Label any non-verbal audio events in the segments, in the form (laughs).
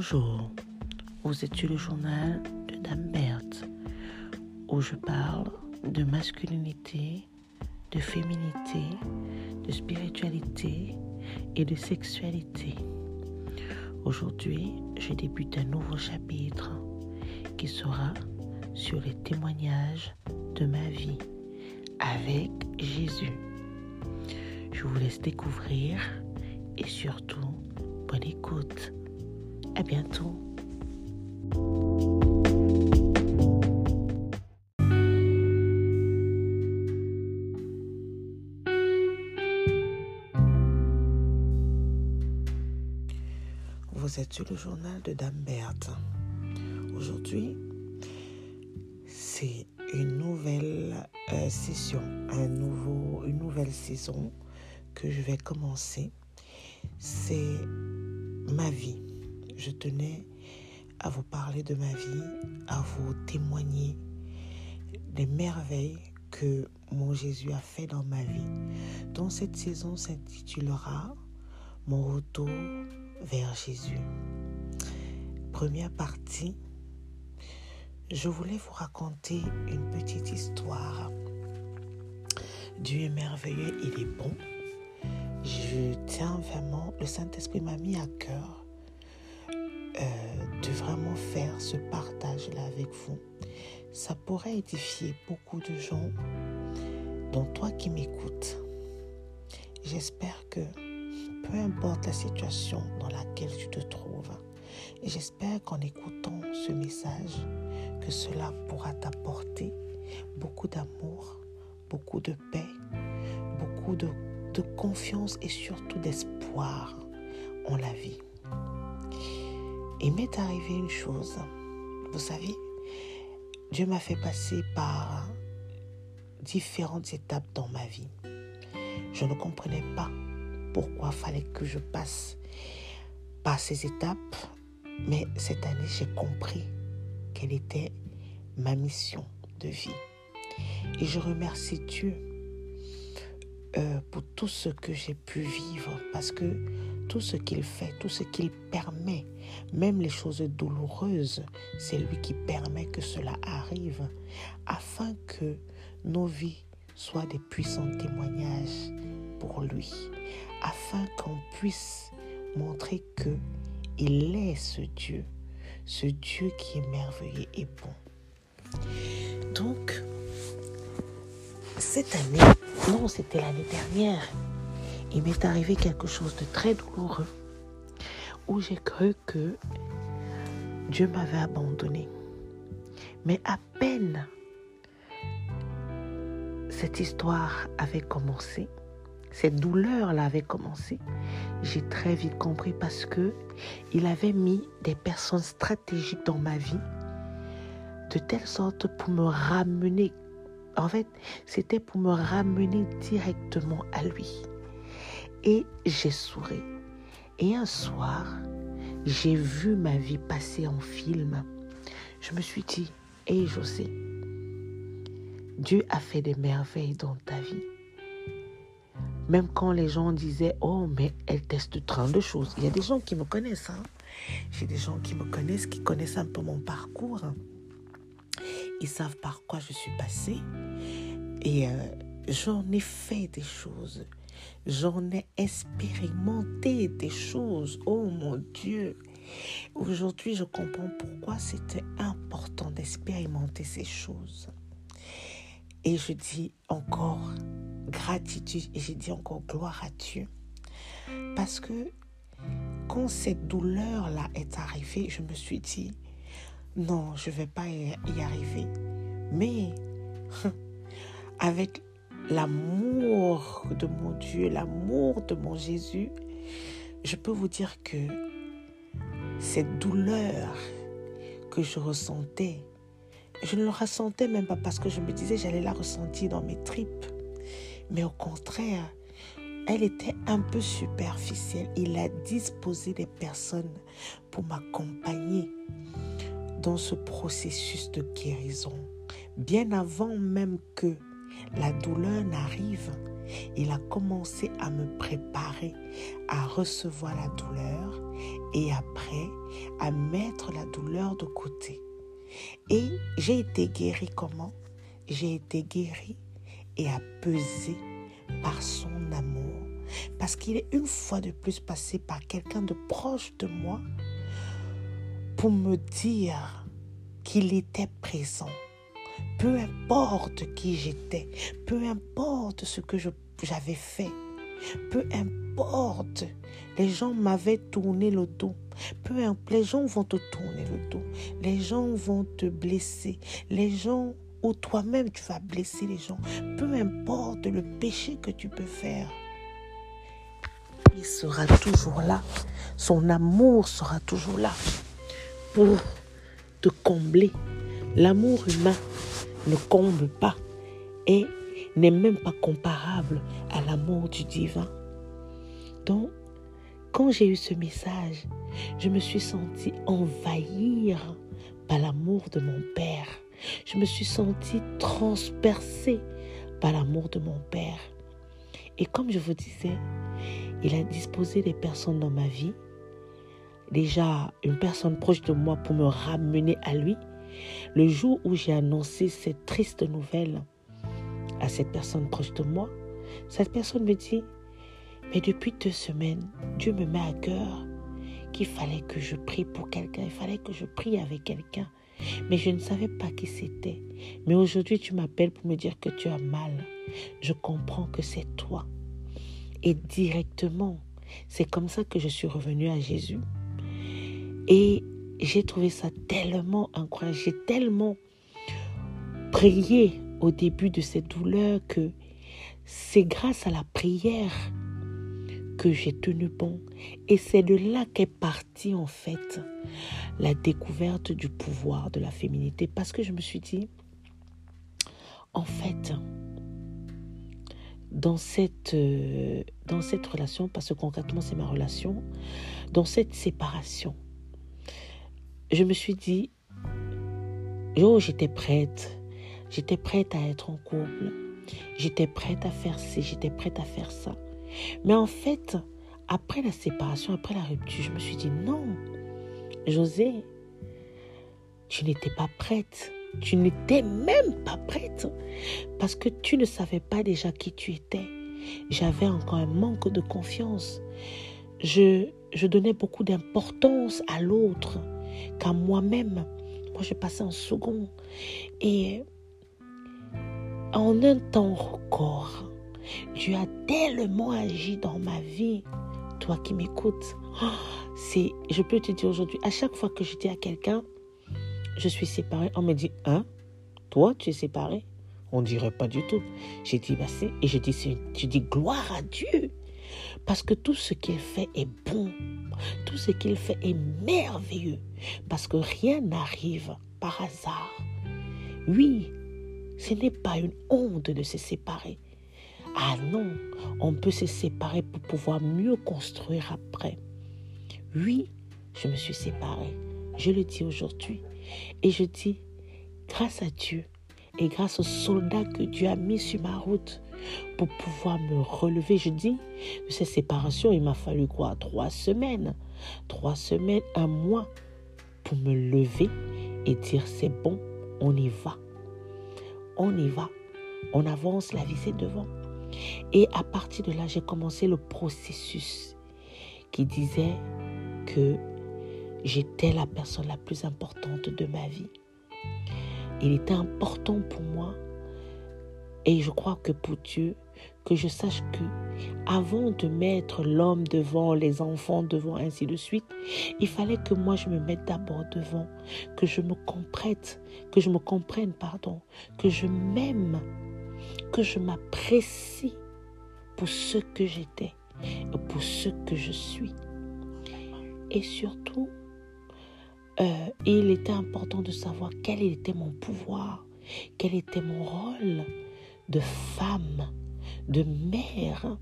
Bonjour, vous êtes sur le journal de Dame Berthe, où je parle de masculinité, de féminité, de spiritualité et de sexualité. Aujourd'hui, je débute un nouveau chapitre qui sera sur les témoignages de ma vie avec Jésus. Je vous laisse découvrir et surtout, bonne écoute. À bientôt. Vous êtes sur le journal de Dame Berthe. Aujourd'hui, c'est une nouvelle euh, session, un nouveau, une nouvelle saison que je vais commencer. C'est ma vie. Je tenais à vous parler de ma vie, à vous témoigner des merveilles que mon Jésus a fait dans ma vie. Donc cette saison s'intitulera Mon retour vers Jésus. Première partie, je voulais vous raconter une petite histoire. Dieu est merveilleux, il est bon. Je tiens vraiment, le Saint-Esprit m'a mis à cœur euh, de vraiment faire ce partage-là avec vous. Ça pourrait édifier beaucoup de gens, dont toi qui m'écoutes. J'espère que peu importe la situation dans laquelle tu te trouves, j'espère qu'en écoutant ce message, que cela pourra t'apporter beaucoup d'amour, beaucoup de paix, beaucoup de confiance et surtout d'espoir en la vie. Il m'est arrivé une chose. Vous savez, Dieu m'a fait passer par différentes étapes dans ma vie. Je ne comprenais pas pourquoi fallait que je passe par ces étapes, mais cette année, j'ai compris quelle était ma mission de vie. Et je remercie Dieu euh, pour tout ce que j'ai pu vivre, parce que tout ce qu'il fait, tout ce qu'il permet, même les choses douloureuses, c'est lui qui permet que cela arrive, afin que nos vies soient des puissants témoignages pour lui, afin qu'on puisse montrer que il est ce Dieu, ce Dieu qui est merveilleux et bon. Donc, cette année, non, c'était l'année dernière, il m'est arrivé quelque chose de très douloureux où j'ai cru que Dieu m'avait abandonné. Mais à peine cette histoire avait commencé, cette douleur-là avait commencé, j'ai très vite compris parce que il avait mis des personnes stratégiques dans ma vie de telle sorte pour me ramener. En fait, c'était pour me ramener directement à lui. Et j'ai souri. Et un soir, j'ai vu ma vie passer en film. Je me suis dit, hé hey, José, Dieu a fait des merveilles dans ta vie. Même quand les gens disaient, oh, mais elle teste 32 choses. Il y a des gens qui me connaissent. Hein? J'ai des gens qui me connaissent, qui connaissent un peu mon parcours. Ils savent par quoi je suis passée. Et euh, j'en ai fait des choses. J'en ai expérimenté des choses. Oh mon Dieu. Aujourd'hui, je comprends pourquoi c'était important d'expérimenter ces choses. Et je dis encore gratitude et je dis encore gloire à Dieu. Parce que quand cette douleur-là est arrivée, je me suis dit, non, je ne vais pas y arriver. Mais (laughs) avec l'amour de mon Dieu, l'amour de mon Jésus, je peux vous dire que cette douleur que je ressentais, je ne le ressentais même pas parce que je me disais j'allais la ressentir dans mes tripes. Mais au contraire, elle était un peu superficielle. Il a disposé des personnes pour m'accompagner dans ce processus de guérison. Bien avant même que la douleur n'arrive, il a commencé à me préparer à recevoir la douleur et après à mettre la douleur de côté. Et j'ai été guérie comment? J'ai été guérie et apaisée par son amour. Parce qu'il est une fois de plus passé par quelqu'un de proche de moi pour me dire qu'il était présent. Peu importe qui j'étais, peu importe ce que j'avais fait, peu importe, les gens m'avaient tourné le dos. Peu importe, les gens vont te tourner le dos. Les gens vont te blesser. Les gens ou toi-même tu vas blesser les gens. Peu importe le péché que tu peux faire. Il sera toujours là. Son amour sera toujours là pour te combler. L'amour humain ne comble pas et n'est même pas comparable à l'amour du divin. Donc, quand j'ai eu ce message, je me suis sentie envahir par l'amour de mon Père. Je me suis sentie transpercée par l'amour de mon Père. Et comme je vous disais, il a disposé des personnes dans ma vie. Déjà, une personne proche de moi pour me ramener à lui. Le jour où j'ai annoncé cette triste nouvelle à cette personne proche de moi, cette personne me dit, mais depuis deux semaines, Dieu me met à cœur qu'il fallait que je prie pour quelqu'un, il fallait que je prie avec quelqu'un. Mais je ne savais pas qui c'était. Mais aujourd'hui, tu m'appelles pour me dire que tu as mal. Je comprends que c'est toi. Et directement, c'est comme ça que je suis revenue à Jésus. Et j'ai trouvé ça tellement incroyable. J'ai tellement prié au début de cette douleur que c'est grâce à la prière que j'ai tenu bon. Et c'est de là qu'est partie en fait la découverte du pouvoir de la féminité. Parce que je me suis dit, en fait, dans cette, euh, dans cette relation, parce que concrètement c'est ma relation, dans cette séparation, je me suis dit, oh j'étais prête, j'étais prête à être en couple, j'étais prête à faire ci, j'étais prête à faire ça. Mais en fait, après la séparation, après la rupture, je me suis dit non, José, tu n'étais pas prête. Tu n'étais même pas prête parce que tu ne savais pas déjà qui tu étais. J'avais encore un manque de confiance. Je, je donnais beaucoup d'importance à l'autre qu'à moi-même. Moi, je passais en second. Et en un temps record, tu as tellement agi dans ma vie, toi qui m'écoutes. (gasps) C'est, je peux te dire aujourd'hui, à chaque fois que je dis à quelqu'un, je suis séparée, on me dit, hein, toi, tu es séparé On dirait pas du tout. J'ai dit, bah c'est, et je dis, tu dis gloire à Dieu. Parce que tout ce qu'il fait est bon. Tout ce qu'il fait est merveilleux. Parce que rien n'arrive par hasard. Oui, ce n'est pas une honte de se séparer. Ah non, on peut se séparer pour pouvoir mieux construire après. Oui, je me suis séparée. Je le dis aujourd'hui. Et je dis, grâce à Dieu et grâce aux soldats que Dieu a mis sur ma route pour pouvoir me relever, je dis, de cette séparation, il m'a fallu quoi? Trois semaines. Trois semaines, un mois pour me lever et dire, c'est bon, on y va. On y va. On avance, la vie c'est devant. Et à partir de là, j'ai commencé le processus qui disait que j'étais la personne la plus importante de ma vie. Il était important pour moi et je crois que pour Dieu, que je sache que avant de mettre l'homme devant, les enfants devant, ainsi de suite, il fallait que moi je me mette d'abord devant, que je me comprenne, que je me comprenne, pardon, que je m'aime que je m'apprécie pour ce que j'étais et pour ce que je suis. Et surtout, euh, il était important de savoir quel était mon pouvoir, quel était mon rôle de femme, de mère.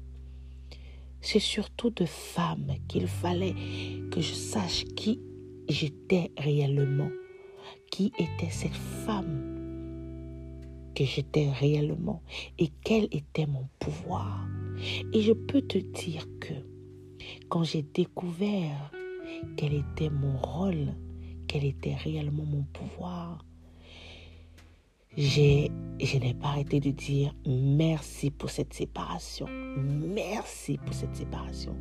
C'est surtout de femme qu'il fallait que je sache qui j'étais réellement, qui était cette femme que j'étais réellement et quel était mon pouvoir. Et je peux te dire que quand j'ai découvert quel était mon rôle, quel était réellement mon pouvoir, je n'ai pas arrêté de dire merci pour cette séparation. Merci pour cette séparation.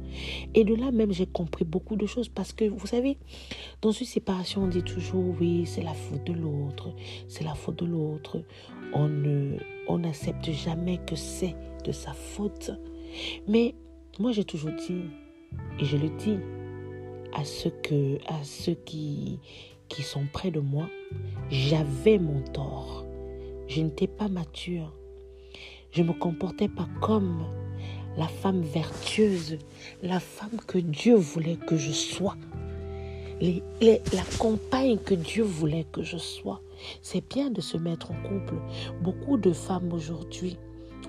Et de là même, j'ai compris beaucoup de choses parce que, vous savez, dans une séparation, on dit toujours oui, c'est la faute de l'autre, c'est la faute de l'autre. On on n'accepte jamais que c'est de sa faute. Mais moi, j'ai toujours dit, et je le dis à ceux, que, à ceux qui, qui sont près de moi, j'avais mon tort. Je n'étais pas mature. Je ne me comportais pas comme la femme vertueuse, la femme que Dieu voulait que je sois, la compagne que Dieu voulait que je sois. C'est bien de se mettre en couple. Beaucoup de femmes aujourd'hui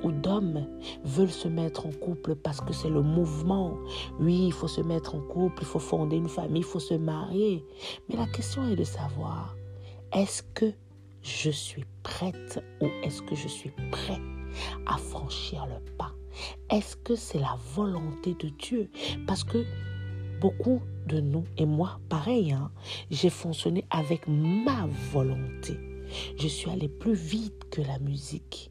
ou d'hommes veulent se mettre en couple parce que c'est le mouvement. Oui, il faut se mettre en couple, il faut fonder une famille, il faut se marier. Mais la question est de savoir, est-ce que je suis prête ou est-ce que je suis prêt à franchir le pas? Est-ce que c'est la volonté de Dieu? Parce que beaucoup de nous, et moi pareil, hein, j'ai fonctionné avec ma volonté. Je suis allé plus vite que la musique.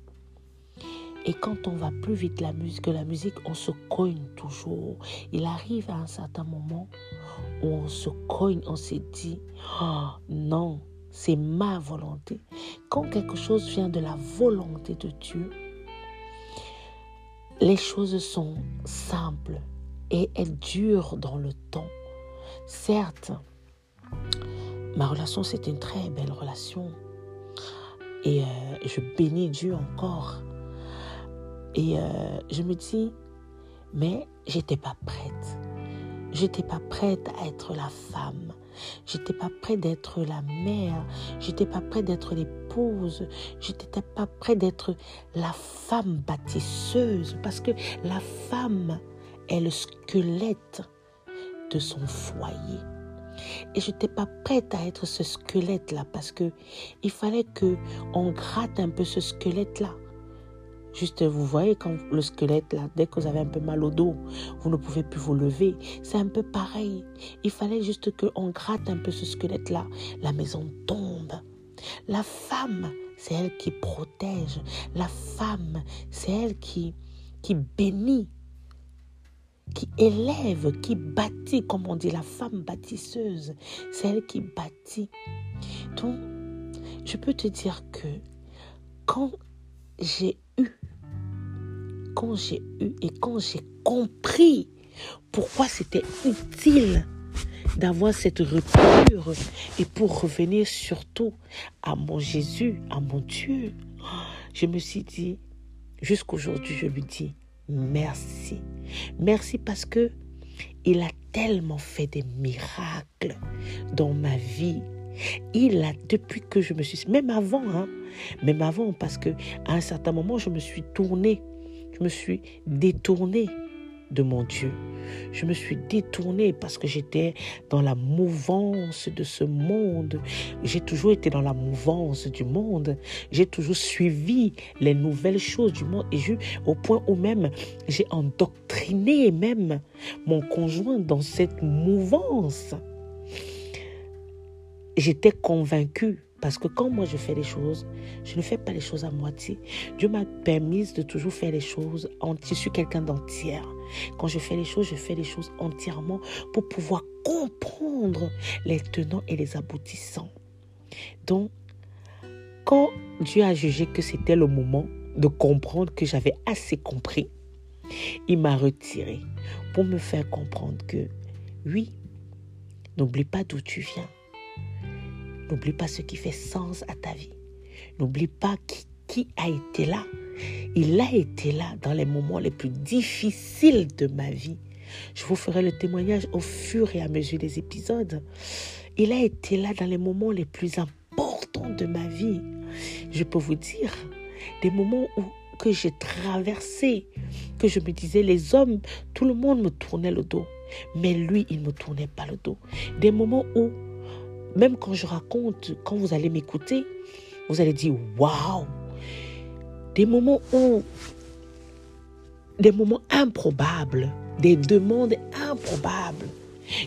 Et quand on va plus vite la musique, que la musique, on se cogne toujours. Il arrive à un certain moment où on se cogne, on s'est dit, oh non, c'est ma volonté. Quand quelque chose vient de la volonté de Dieu, les choses sont simples et elles durent dans le temps. Certes, ma relation, c'est une très belle relation. Et euh, je bénis Dieu encore. Et euh, je me dis, mais j'étais pas prête. J'étais pas prête à être la femme J'étais pas prête d'être la mère. J'étais pas prête d'être l'épouse. J'étais pas prête d'être la femme bâtisseuse. Parce que la femme est le squelette de son foyer. Et je n'étais pas prête à être ce squelette-là parce que il fallait que on gratte un peu ce squelette-là. Juste, vous voyez, quand le squelette, là, dès que vous avez un peu mal au dos, vous ne pouvez plus vous lever. C'est un peu pareil. Il fallait juste qu'on gratte un peu ce squelette-là. La maison tombe. La femme, c'est elle qui protège. La femme, c'est elle qui, qui bénit, qui élève, qui bâtit, comme on dit, la femme bâtisseuse. C'est elle qui bâtit. Donc, je peux te dire que quand j'ai eu, quand j'ai eu et quand j'ai compris pourquoi c'était utile d'avoir cette rupture et pour revenir surtout à mon Jésus, à mon Dieu, je me suis dit, jusqu'aujourd'hui, je lui dis merci. Merci parce que il a tellement fait des miracles dans ma vie. Il a, depuis que je me suis, même avant, hein, même avant, parce que à un certain moment, je me suis tournée, je me suis détournée de mon Dieu. Je me suis détournée parce que j'étais dans la mouvance de ce monde. J'ai toujours été dans la mouvance du monde. J'ai toujours suivi les nouvelles choses du monde et au point où même j'ai endoctriné même mon conjoint dans cette mouvance. J'étais convaincue parce que quand moi je fais les choses, je ne fais pas les choses à moitié. Dieu m'a permis de toujours faire les choses en Je suis quelqu'un d'entière. Quand je fais les choses, je fais les choses entièrement pour pouvoir comprendre les tenants et les aboutissants. Donc, quand Dieu a jugé que c'était le moment de comprendre que j'avais assez compris, il m'a retiré pour me faire comprendre que oui, n'oublie pas d'où tu viens. N'oublie pas ce qui fait sens à ta vie. N'oublie pas qui, a été là. Il a été là dans les moments les plus difficiles de ma vie. Je vous ferai le témoignage au fur et à mesure des épisodes. Il a été là dans les moments les plus importants de ma vie. Je peux vous dire, des moments où que j'ai traversé, que je me disais, les hommes, tout le monde me tournait le dos. Mais lui, il ne me tournait pas le dos. Des moments où même quand je raconte, quand vous allez m'écouter, vous allez dire waouh, des moments où, des moments improbables, des demandes improbables.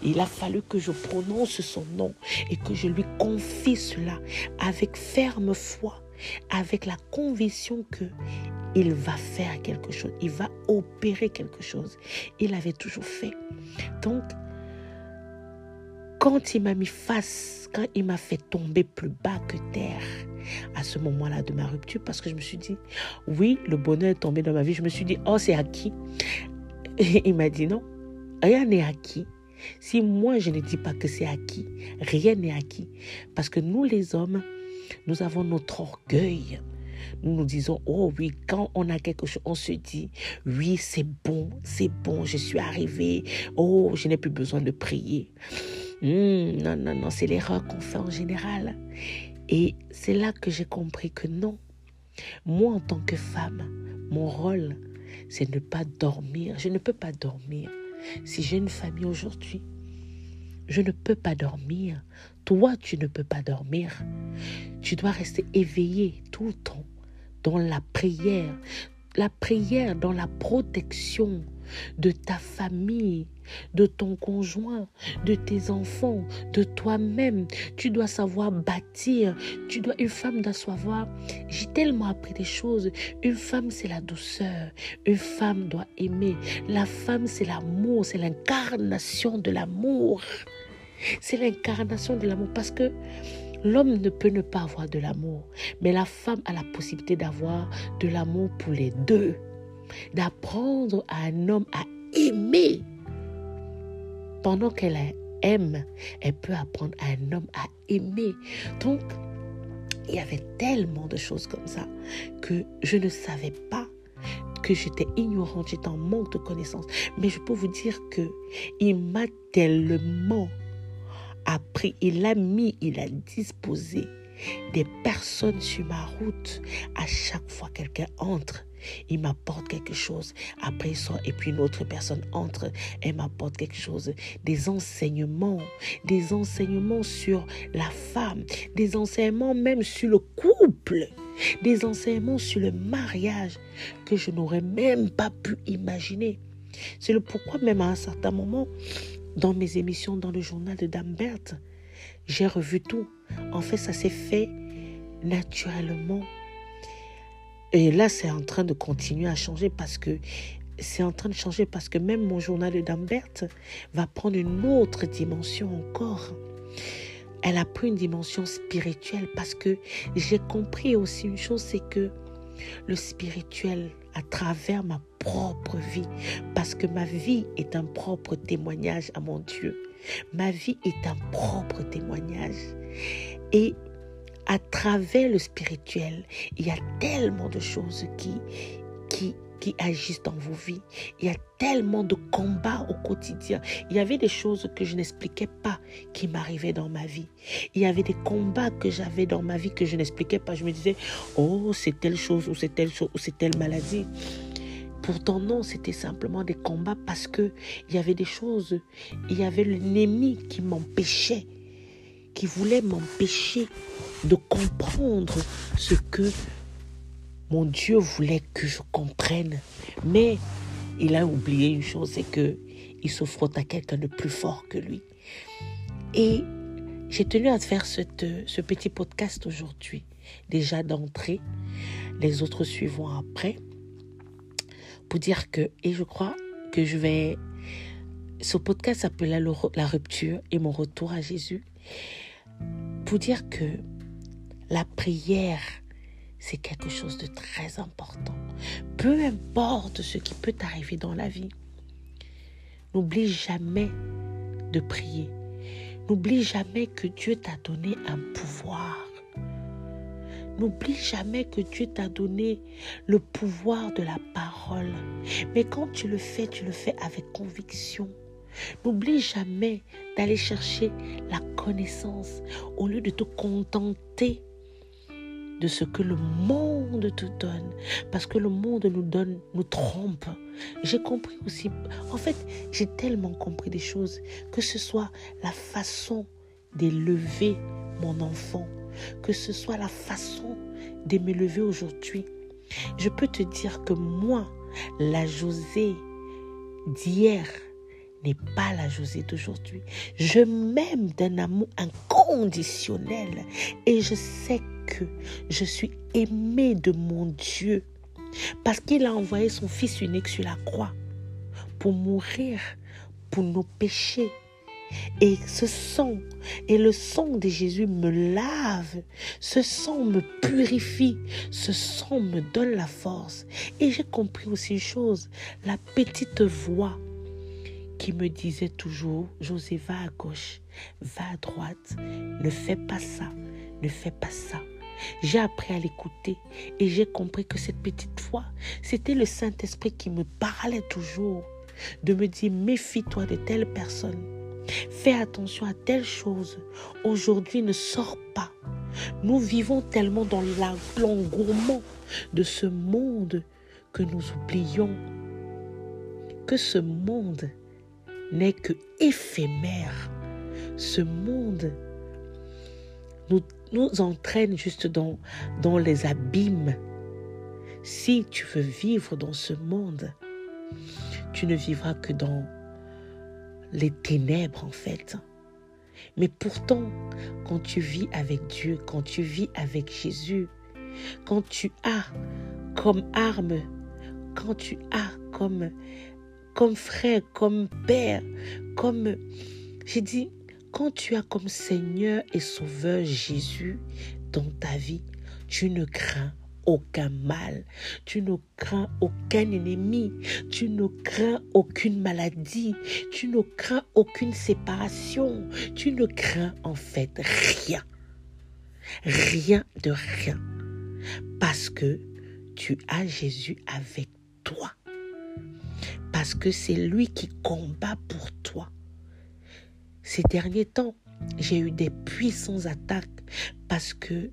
Il a fallu que je prononce son nom et que je lui confie cela avec ferme foi, avec la conviction que il va faire quelque chose, il va opérer quelque chose. Il avait toujours fait. Donc, quand il m'a mis face, quand il m'a fait tomber plus bas que terre, à ce moment-là de ma rupture, parce que je me suis dit, oui, le bonheur est tombé dans ma vie, je me suis dit, oh, c'est acquis. (laughs) Et il m'a dit, non, rien n'est acquis. Si moi, je ne dis pas que c'est acquis, rien n'est acquis. Parce que nous, les hommes, nous avons notre orgueil. Nous nous disons, oh oui, quand on a quelque chose, on se dit, oui, c'est bon, c'est bon, je suis arrivé. Oh, je n'ai plus besoin de prier. Hmm, non, non, non, c'est l'erreur qu'on fait en général. Et c'est là que j'ai compris que non. Moi, en tant que femme, mon rôle, c'est ne pas dormir. Je ne peux pas dormir. Si j'ai une famille aujourd'hui, je ne peux pas dormir. Toi, tu ne peux pas dormir. Tu dois rester éveillé tout le temps dans la prière. La prière dans la protection de ta famille, de ton conjoint, de tes enfants, de toi-même. Tu dois savoir bâtir. Tu dois, une femme doit savoir. J'ai tellement appris des choses. Une femme, c'est la douceur. Une femme doit aimer. La femme, c'est l'amour. C'est l'incarnation de l'amour. C'est l'incarnation de l'amour parce que L'homme ne peut ne pas avoir de l'amour, mais la femme a la possibilité d'avoir de l'amour pour les deux d'apprendre à un homme à aimer. Pendant qu'elle aime, elle peut apprendre à un homme à aimer. Donc, il y avait tellement de choses comme ça que je ne savais pas que j'étais ignorante, j'étais en manque de connaissances. Mais je peux vous dire que il m'a tellement appris, il a mis, il a disposé des personnes sur ma route. À chaque fois quelqu'un entre, il m'apporte quelque chose. Après, il sort et puis une autre personne entre et m'apporte quelque chose. Des enseignements, des enseignements sur la femme, des enseignements même sur le couple, des enseignements sur le mariage que je n'aurais même pas pu imaginer. C'est le pourquoi même à un certain moment, dans mes émissions dans le journal de Dame Berthe, j'ai revu tout. En fait, ça s'est fait naturellement et là, c'est en train de continuer à changer parce que c'est en train de changer parce que même mon journal de Dambert va prendre une autre dimension encore. Elle a pris une dimension spirituelle parce que j'ai compris aussi une chose, c'est que le spirituel à travers ma propre vie, parce que ma vie est un propre témoignage à mon Dieu. Ma vie est un propre témoignage. Et à travers le spirituel, il y a tellement de choses qui, qui, qui agissent dans vos vies. Il y a tellement de combats au quotidien. Il y avait des choses que je n'expliquais pas qui m'arrivaient dans ma vie. Il y avait des combats que j'avais dans ma vie que je n'expliquais pas. Je me disais, oh, c'est telle chose ou c'est telle chose ou c'est telle maladie. Pourtant non, c'était simplement des combats parce que il y avait des choses, il y avait l'ennemi qui m'empêchait, voulait m'empêcher de comprendre ce que mon Dieu voulait que je comprenne. Mais il a oublié une chose, c'est que il se à quelqu'un de plus fort que lui. Et j'ai tenu à faire ce petit podcast aujourd'hui, déjà d'entrée, les autres suivront après, pour dire que, et je crois que je vais, ce podcast s'appelle la, la rupture et mon retour à Jésus, pour dire que la prière, c'est quelque chose de très important. Peu importe ce qui peut t'arriver dans la vie, n'oublie jamais de prier. N'oublie jamais que Dieu t'a donné un pouvoir. N'oublie jamais que Dieu t'a donné le pouvoir de la parole. Mais quand tu le fais, tu le fais avec conviction. N'oublie jamais d'aller chercher la connaissance au lieu de te contenter de ce que le monde te donne. Parce que le monde nous donne, nous trompe. J'ai compris aussi, en fait, j'ai tellement compris des choses, que ce soit la façon d'élever mon enfant, que ce soit la façon de m'élever aujourd'hui, Je peux te dire que moi, la Josée d'hier n'est pas la Josée d'aujourd'hui. Je m'aime d'un amour inconditionnel et je sais que je suis aimée de mon Dieu parce qu'il a envoyé son Fils unique sur la croix pour mourir pour nos péchés. Et ce sang, et le sang de Jésus me lave, ce sang me purifie, ce sang me donne la force. Et j'ai compris aussi une chose, la petite voix qui me disait toujours, José, va à gauche, va à droite, ne fais pas ça, ne fais pas ça. J'ai appris à l'écouter et j'ai compris que cette petite voix, c'était le Saint-Esprit qui me parlait toujours, de me dire, méfie-toi de telle personne, fais attention à telle chose, aujourd'hui ne sors pas. Nous vivons tellement dans l'engouement de ce monde que nous oublions que ce monde n'est que éphémère. Ce monde nous, entraîne juste dans les abîmes. Si tu veux vivre dans ce monde, tu ne vivras que dans les ténèbres en fait. Mais pourtant, quand tu vis avec Dieu, quand tu vis avec Jésus, quand tu as comme arme, quand tu as comme comme frère, comme père, comme... J'ai dit, quand tu as comme Seigneur et Sauveur Jésus dans ta vie, tu ne crains aucun mal, tu ne crains aucun ennemi, tu ne crains aucune maladie, tu ne crains aucune séparation, tu ne crains en fait rien. Rien de rien. Parce que tu as Jésus avec toi parce que c'est lui qui combat pour toi. Ces derniers temps, j'ai eu des puissantes attaques parce que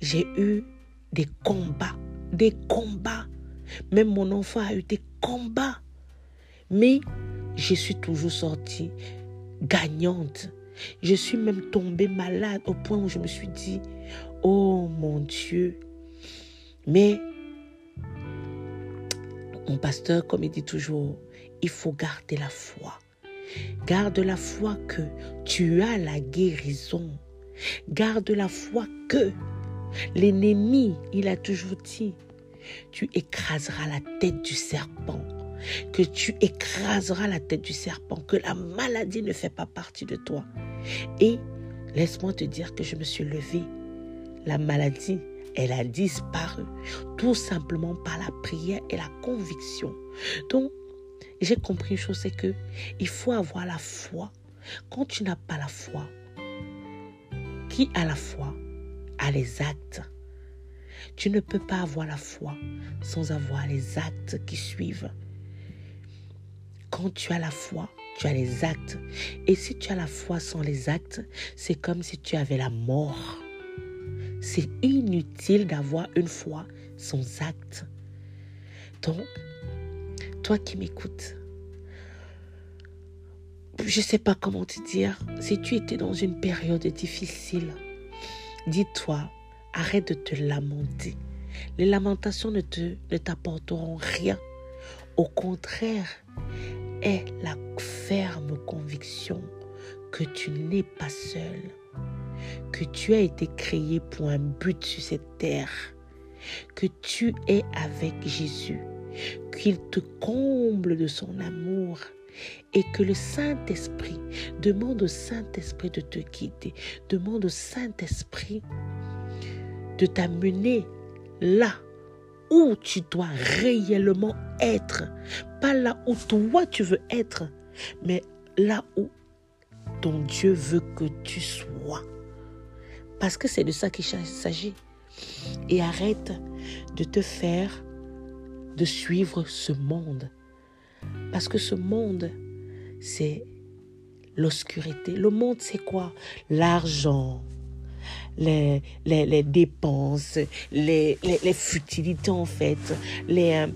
j'ai eu des combats, des combats. Même mon enfant a eu des combats. Mais je suis toujours sortie gagnante. Je suis même tombée malade au point où je me suis dit, oh mon Dieu. Mais mon pasteur, comme il dit toujours, il faut garder la foi. Garde la foi que tu as la guérison. Garde la foi que l'ennemi, il a toujours dit, tu écraseras la tête du serpent. Que tu écraseras la tête du serpent. Que la maladie ne fait pas partie de toi. Et laisse-moi te dire que je me suis levée. La maladie elle a disparu tout simplement par la prière et la conviction. Donc, j'ai compris une chose, c'est que il faut avoir la foi. Quand tu n'as pas la foi, qui a la foi? A les actes. Tu ne peux pas avoir la foi sans avoir les actes qui suivent. Quand tu as la foi, tu as les actes. Et si tu as la foi sans les actes, c'est comme si tu avais la mort. C'est inutile d'avoir une foi sans acte. Donc, toi qui m'écoutes, je ne sais pas comment te dire, si tu étais dans une période difficile, dis-toi, arrête de te lamenter. Les lamentations ne, te, ne t'apporteront rien. Au contraire, aie la ferme conviction que tu n'es pas seul que tu as été créé pour un but sur cette terre, que tu es avec Jésus, qu'il te comble de son amour et que le Saint-Esprit demande au Saint-Esprit de te guider, demande au Saint-Esprit de t'amener là où tu dois réellement être, pas là où toi tu veux être, mais là où ton Dieu veut que tu sois. Parce que c'est de ça qu'il s'agit. Et arrête de te faire, de suivre ce monde. Parce que ce monde, c'est l'obscurité. Le monde, c'est quoi? L'argent, les, les, dépenses, les, les, futilités en fait, les,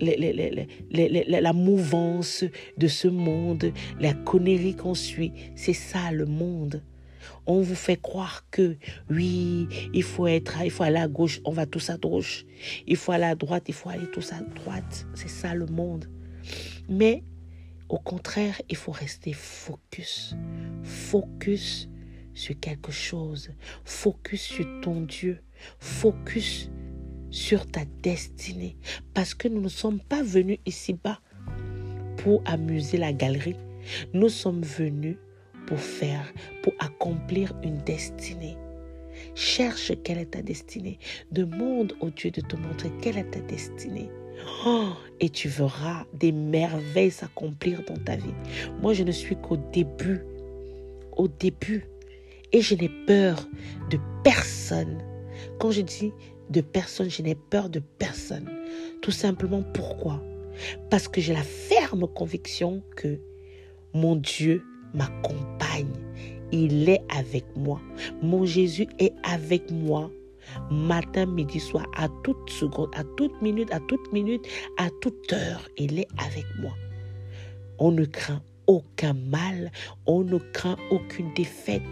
la mouvance de ce monde, la connerie qu'on suit. C'est ça le monde. On vous fait croire que oui, il faut être, il faut aller à gauche, on va tous à gauche. Il faut aller à droite, il faut aller tous à droite. C'est ça le monde. Mais au contraire, il faut rester focus. Focus sur quelque chose. Focus sur ton Dieu. Focus sur ta destinée. Parce que nous ne sommes pas venus ici-bas pour amuser la galerie. Nous sommes venus pour faire, pour accomplir une destinée. Cherche quelle est ta destinée. Demande au Dieu de te montrer quelle est ta destinée. Oh, et tu verras des merveilles s'accomplir dans ta vie. Moi, je ne suis qu'au début. Au début. Et je n'ai peur de personne. Quand je dis de personne, je n'ai peur de personne. Tout simplement pourquoi? Parce que j'ai la ferme conviction que mon Dieu m'accompagne. Il est avec moi. Mon Jésus est avec moi. Matin, midi, soir, à toute seconde, à toute minute, à toute minute, à toute heure, il est avec moi. On ne craint aucun mal, on ne craint aucune défaite.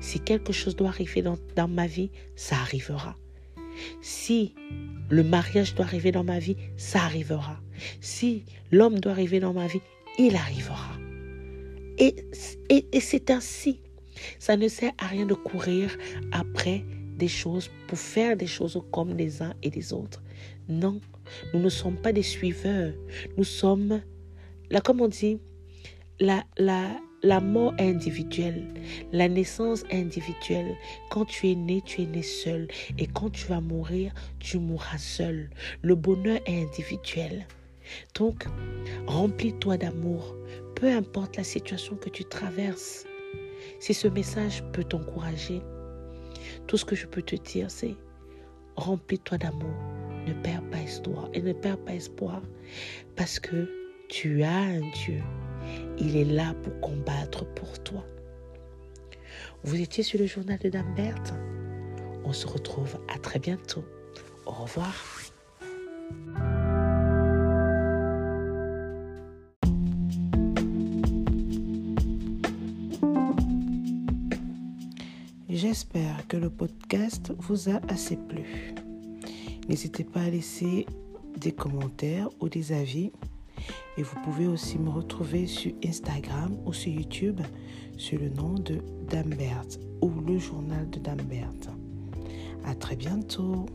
Si quelque chose doit arriver dans ma vie, ça arrivera. Si le mariage doit arriver dans ma vie, ça arrivera. Si l'homme doit arriver dans ma vie, il arrivera. Et, et, c'est ainsi. Ça ne sert à rien de courir après des choses pour faire des choses comme les uns et les autres. Non, nous ne sommes pas des suiveurs. Nous sommes, là comme on dit, la, la, la mort individuelle, la naissance individuelle. Quand tu es né, tu es né seul. Et quand tu vas mourir, tu mourras seul. Le bonheur est individuel. Donc, remplis-toi d'amour, peu importe la situation que tu traverses. Si ce message peut t'encourager, tout ce que je peux te dire, c'est remplis-toi d'amour. Ne perds pas espoir et ne perds pas espoir parce que tu as un Dieu. Il est là pour combattre pour toi. Vous étiez sur le journal de Dame Berthe. On se retrouve à très bientôt. Au revoir. J'espère que le podcast vous a assez plu. N'hésitez pas à laisser des commentaires ou des avis. Et vous pouvez aussi me retrouver sur Instagram ou sur YouTube sur le nom de Dambert ou le journal de Dambert. À très bientôt.